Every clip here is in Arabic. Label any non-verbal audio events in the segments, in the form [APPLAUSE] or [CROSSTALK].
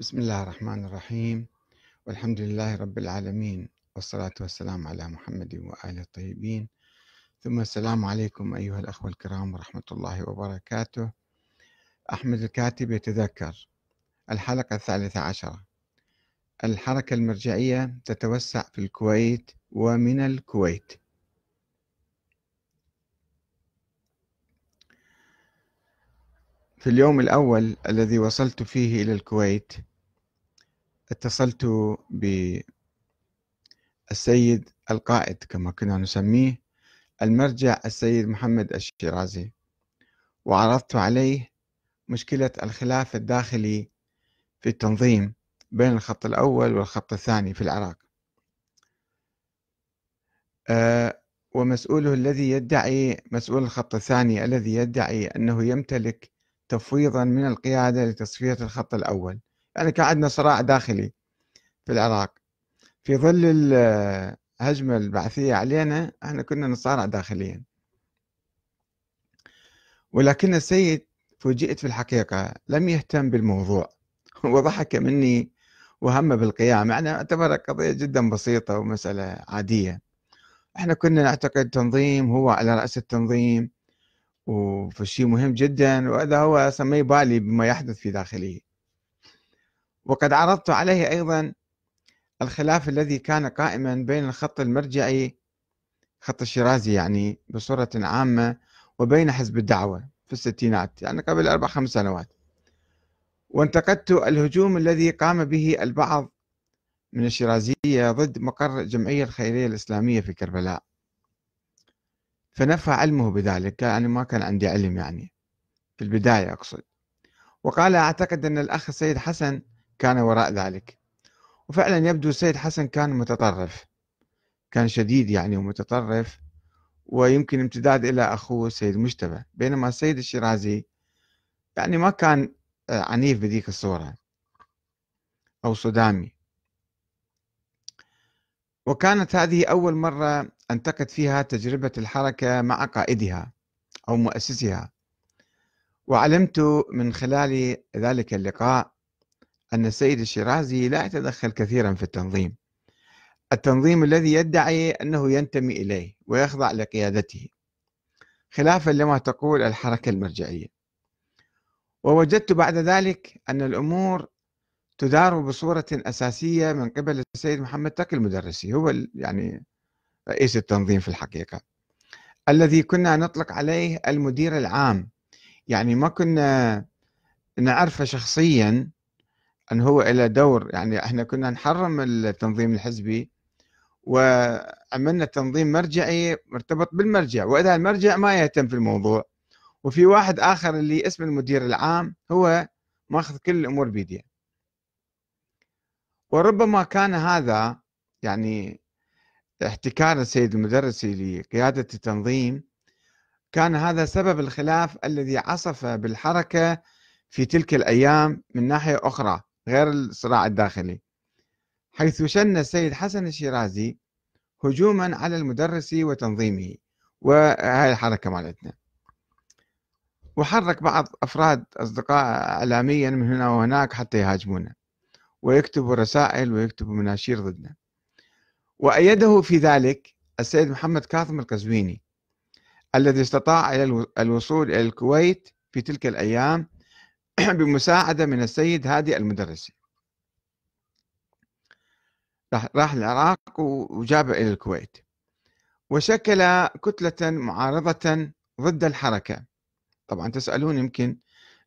بسم الله الرحمن الرحيم. والحمد لله رب العالمين والصلاة والسلام على محمد وآله الطيبين. ثم السلام عليكم أيها الأخوة الكرام ورحمة الله وبركاته. أحمد الكاتب يتذكر الحلقة الثالثة عشرة. الحركة المرجعية تتوسع في الكويت ومن الكويت. في اليوم الأول الذي وصلت فيه إلى الكويت اتصلت بالسيد القائد كما كنا نسميه المرجع السيد محمد الشيرازي وعرضت عليه مشكلة الخلاف الداخلي في التنظيم بين الخط الأول والخط الثاني في العراق. أه ومسؤوله الذي يدعي مسؤول الخط الثاني الذي يدعي أنه يمتلك تفويضا من القيادة لتصفية الخط الأول. يعني كان عندنا صراع داخلي في العراق. في ظل الهجمة البعثية علينا إحنا كنا نصارع داخليا. ولكن السيد فوجئت في الحقيقة لم يهتم بالموضوع. [LAUGHS] وضحك مني وهم بالقيام. يعني أعتبرها قضية جدا بسيطة ومسألة عادية. إحنا كنا نعتقد تنظيم هو على رأس التنظيم وفي مهم جدا وهذا هو ما يبالي بما يحدث في داخله. وقد عرضت عليه أيضا الخلاف الذي كان قائما بين الخط المرجعي خط الشيرازي يعني بصورة عامة وبين حزب الدعوة في الستينات يعني قبل أربع خمس سنوات. وانتقدت الهجوم الذي قام به البعض من الشيرازية ضد مقر الجمعية الخيرية الإسلامية في كربلاء. فنفى علمه بذلك يعني ما كان عندي علم يعني في البداية أقصد. وقال أعتقد أن الأخ السيد حسن كان وراء ذلك. وفعلا يبدو السيد حسن كان متطرف كان شديد يعني ومتطرف ويمكن امتداد إلى أخوه السيد مجتبى بينما السيد الشيرازي يعني ما كان آه، عنيف بذيك الصورة أو صدامي. وكانت هذه أول مرة أنتقد فيها تجربة الحركة مع قائدها أو مؤسسها. وعلمت من خلال ذلك اللقاء أن السيد الشيرازي لا يتدخل كثيرا في التنظيم. التنظيم الذي يدعي أنه ينتمي إليه ويخضع لقيادته خلافا لما تقول الحركة المرجعية. ووجدت بعد ذلك أن الأمور تدار بصورة أساسية من قبل السيد محمد تقي المدرسي هو يعني رئيس التنظيم في الحقيقة الذي كنا نطلق عليه المدير العام. يعني ما كنا نعرفه شخصيا أن هو له دور يعني إحنا كنا نحرم التنظيم الحزبي وعملنا تنظيم مرجعي مرتبط بالمرجع وإذا المرجع ما يهتم في الموضوع. وفي واحد آخر اللي اسم المدير العام هو ماخذ كل الأمور بيديه. وربما كان هذا يعني احتكار السيد المدرسي لقيادة التنظيم كان هذا سبب الخلاف الذي عصف بالحركة في تلك الأيام من ناحية أخرى. غير الصراع الداخلي حيث شن السيد حسن الشيرازي هجوما على المدرسي وتنظيمه وهاي الحركة مالتنا. وحرك بعض أفراد أصدقاء إعلاميا من هنا وهناك حتى يهاجمونا ويكتبوا رسائل ويكتبوا مناشير ضدنا. وأيده في ذلك السيد محمد كاظم القزويني الذي استطاع إلى الوصول إلى الكويت في تلك الأيام [CLEARS THROAT] بمساعدة من السيد هادي المدرسي. راح العراق وجاب إلى الكويت. وشكل كتلة معارضة ضد الحركة. طبعا تسألون يمكن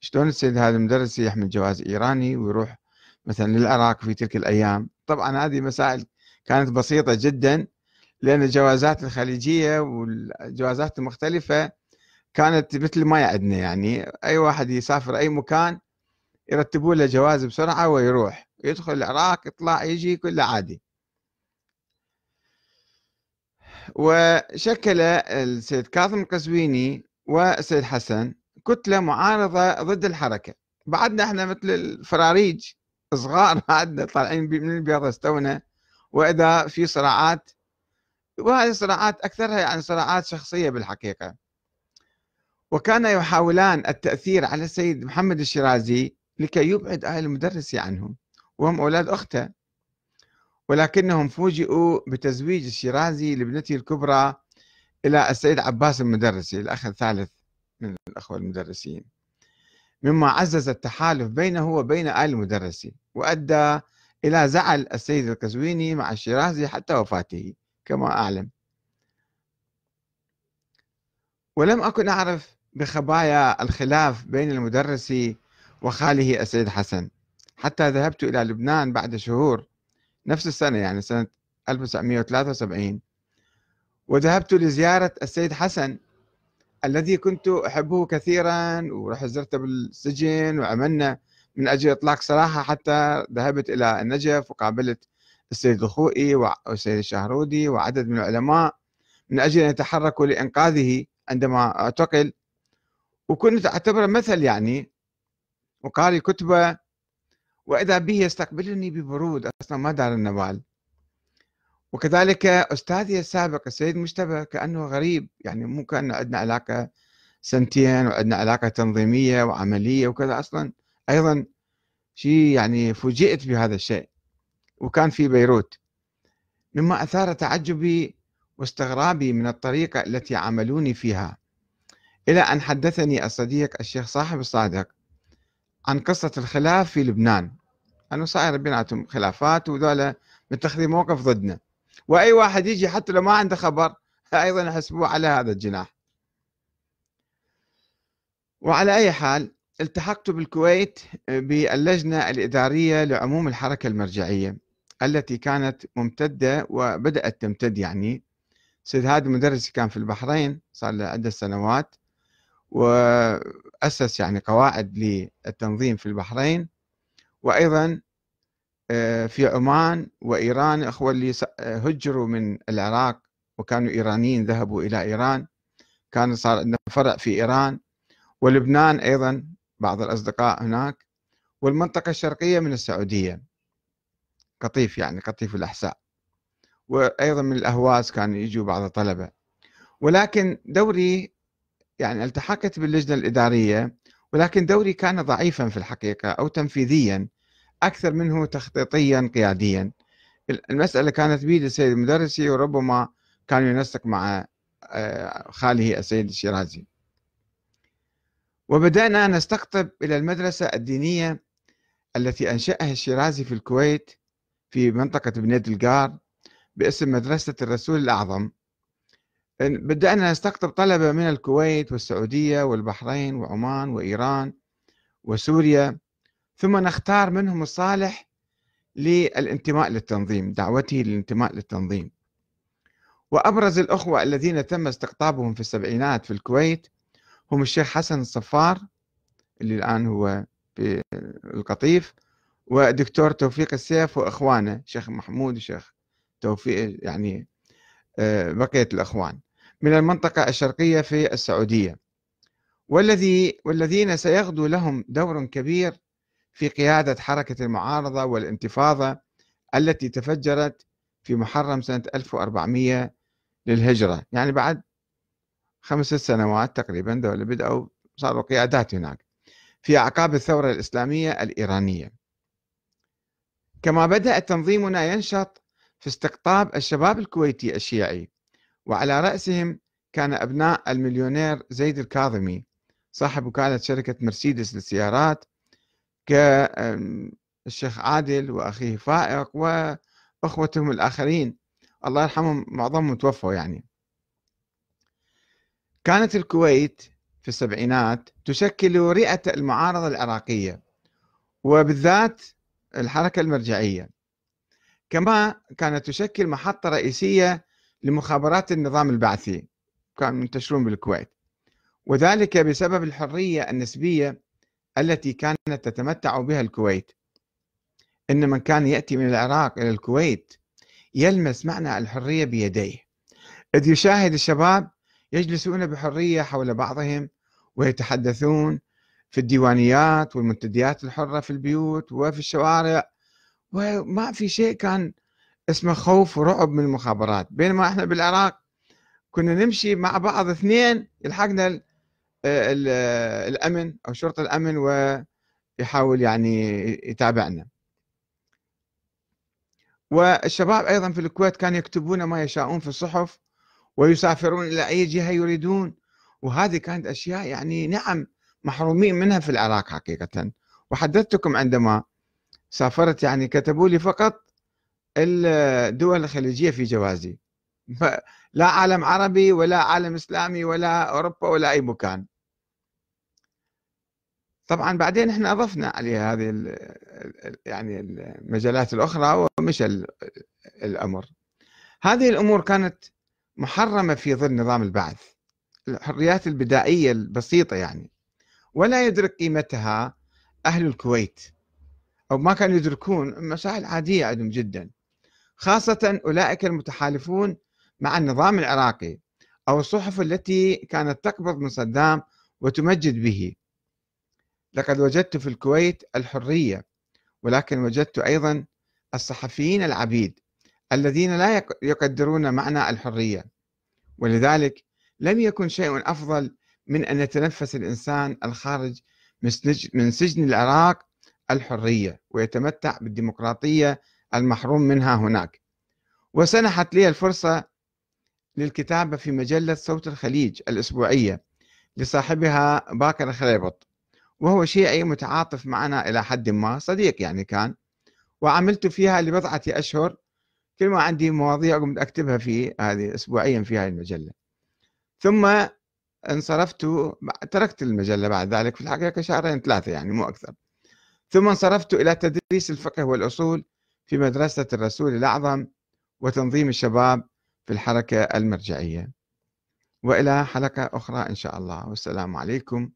شلون السيد هذا المدرسي يحمل جواز إيراني ويروح مثلا للعراق في تلك الأيام. طبعا هذه مسائل كانت بسيطة جدا لأن الجوازات الخليجية والجوازات المختلفة كانت مثل ما يعدنا يعني أي واحد يسافر أي مكان يرتبوا له جواز بسرعة ويروح. يدخل العراق يطلع يجي كله عادي. وشكل السيد كاظم القزويني والسيد حسن كتلة معارضة ضد الحركة. بعدنا إحنا مثل الفراريج صغار [LAUGHS] عندنا طالعين من البيضة استونا. وإذا في صراعات وهذه الصراعات أكثرها يعني صراعات شخصية بالحقيقة. وكان يحاولان التأثير على السيد محمد الشيرازي لكي يبعد أهل المدرسي عنهم وهم أولاد أخته. ولكنهم فوجئوا بتزويج الشيرازي لابنته الكبرى إلى السيد عباس المدرسي الأخ الثالث من الأخوة المدرسين. مما عزز التحالف بينه وبين آل المدرسي وأدى إلى زعل السيد القزويني مع الشيرازي حتى وفاته كما أعلم. ولم أكن أعرف بخبايا الخلاف بين المدرسي وخاله السيد حسن. حتى ذهبت إلى لبنان بعد شهور نفس السنة يعني سنة 1973 وذهبت لزيارة السيد حسن الذي كنت أحبه كثيرا ورحت زرته بالسجن وعملنا من أجل إطلاق سراحة حتى ذهبت إلى النجف وقابلت السيد الخوئي والسيد الشهرودي وعدد من العلماء من أجل أن يتحركوا لإنقاذه عندما أعتقل. وكنت أعتبره مثل يعني وقاري كتبه وإذا به يستقبلني ببرود أصلا ما دار النوال وكذلك أستاذي السابق السيد مجتبى كأنه غريب يعني مو كأن عندنا علاقة سنتين وعندنا علاقة تنظيمية وعملية وكذا أصلا. أيضا شيء يعني فوجئت بهذا الشيء وكان في بيروت. مما أثار تعجبي واستغرابي من الطريقة التي عاملوني فيها. إلى أن حدثني الصديق الشيخ صاحب الصادق عن قصة الخلاف في لبنان. أنه صاير بيناتهم خلافات وذولا متخذين موقف ضدنا. وأي واحد يجي حتى لو ما عنده خبر أيضا يحسبوه على هذا الجناح. وعلى أي حال التحقت بالكويت باللجنة الإدارية لعموم الحركة المرجعية التي كانت ممتدة وبدأت تمتد يعني. سيد هادي المدرس كان في البحرين صار له عدة سنوات. وأسس يعني قواعد للتنظيم في البحرين. وأيضا آه، في عمان وإيران أخوة اللي هجروا من العراق وكانوا إيرانيين ذهبوا إلى إيران. كان صار عندنا فرع في إيران. ولبنان أيضا بعض الأصدقاء هناك. والمنطقة الشرقية من السعودية. قطيف يعني قطيف الأحساء. وأيضا من الأهواز كانوا يجوا بعض الطلبة. ولكن دوري يعني التحقت باللجنة الإدارية ولكن دوري كان ضعيفا في الحقيقة أو تنفيذيا أكثر منه تخطيطيا قياديا. المسألة كانت بيد السيد المدرسي وربما كان ينسق مع آه، خاله السيد الشيرازي. وبدأنا نستقطب إلى المدرسة الدينية التي أنشأها الشيرازي في الكويت في منطقة بنيد القار باسم مدرسة الرسول الأعظم. بدأنا نستقطب طلبة من الكويت والسعودية والبحرين وعمان وإيران وسوريا ثم نختار منهم الصالح للانتماء للتنظيم دعوته للانتماء للتنظيم. وأبرز الأخوة الذين تم استقطابهم في السبعينات في الكويت هم الشيخ حسن الصفار اللي الآن هو في القطيف ودكتور توفيق السيف وإخوانه شيخ محمود الشيخ توفيق يعني آه، بقية الأخوان. من المنطقة الشرقية في السعودية. والذي والذين سيغدو لهم دور كبير في قيادة حركة المعارضة والانتفاضة التي تفجرت في محرم سنة 1400 للهجرة. يعني بعد خمس سنوات تقريبا دولة بدأوا صاروا قيادات هناك في أعقاب الثورة الإسلامية الإيرانية. كما بدأ تنظيمنا ينشط في استقطاب الشباب الكويتي الشيعي وعلى رأسهم كان أبناء المليونير زيد الكاظمي صاحب وكالة شركة مرسيدس للسيارات كالشيخ عادل وأخيه فائق وأخوتهم الآخرين. الله يرحمهم معظمهم توفوا يعني. كانت الكويت في السبعينات تشكل رئة المعارضة العراقية وبالذات الحركة المرجعية. كما كانت تشكل محطة رئيسية لمخابرات النظام البعثي كانوا منتشرون بالكويت. وذلك بسبب الحرية النسبية التي كانت تتمتع بها الكويت. إن من كان يأتي من العراق إلى الكويت يلمس معنى الحرية بيديه. إذ يشاهد الشباب يجلسون بحرية حول بعضهم ويتحدثون في الديوانيات والمنتديات الحرة في البيوت وفي الشوارع. وما في شيء كان اسمه خوف ورعب من المخابرات. بينما إحنا بالعراق كنا نمشي مع بعض اثنين يلحقنا الأمن أو شرطة الأمن يحاول يعني يتابعنا. والشباب أيضا في الكويت كانوا يكتبون ما يشاءون في الصحف ويسافرون إلى أي جهة يريدون وهذه كانت أشياء يعني نعم محرومين منها في العراق حقيقة. وحدثتكم عندما سافرت يعني كتبوا لي فقط الدول الخليجية في جوازي. لا عالم عربي ولا عالم إسلامي ولا أوروبا ولا أي مكان. طبعا بعدين إحنا أضفنا عليها هذه يعني المجالات الأخرى ومشى الأمر. هذه الأمور كانت محرمة في ظل نظام البعث الحريات البدائية البسيطة يعني. ولا يدرك قيمتها أهل الكويت أو ما كانوا يدركون مسائل عادية عندهم جدا. خاصة أولئك المتحالفون مع النظام العراقي أو الصحف التي كانت تقبض من صدام وتمجد به. لقد وجدت في الكويت الحرية ولكن وجدت أيضا الصحفيين العبيد الذين لا يقدرون معنى الحرية ولذلك لم يكن شيء أفضل من أن يتنفس الإنسان الخارج من سجن العراق الحرية ويتمتع بالديمقراطية المحروم منها هناك. وسنحت لي الفرصة للكتابة في مجلة صوت الخليج الأسبوعية لصاحبها باكر خليبط وهو شيعي متعاطف معنا إلى حد ما صديق يعني كان. وعملت فيها لبضعة أشهر كل ما عندي مواضيع قمت أكتبها في هذه أسبوعيا في هذه المجلة. ثم انصرفت تركت المجلة بعد ذلك في الحقيقة شهرين ثلاثة يعني مو أكثر. ثم انصرفت إلى تدريس الفقه والأصول في مدرسة الرسول الأعظم وتنظيم الشباب في الحركة المرجعية. وإلى حلقة أخرى إن شاء الله. والسلام عليكم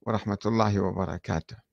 ورحمة الله وبركاته.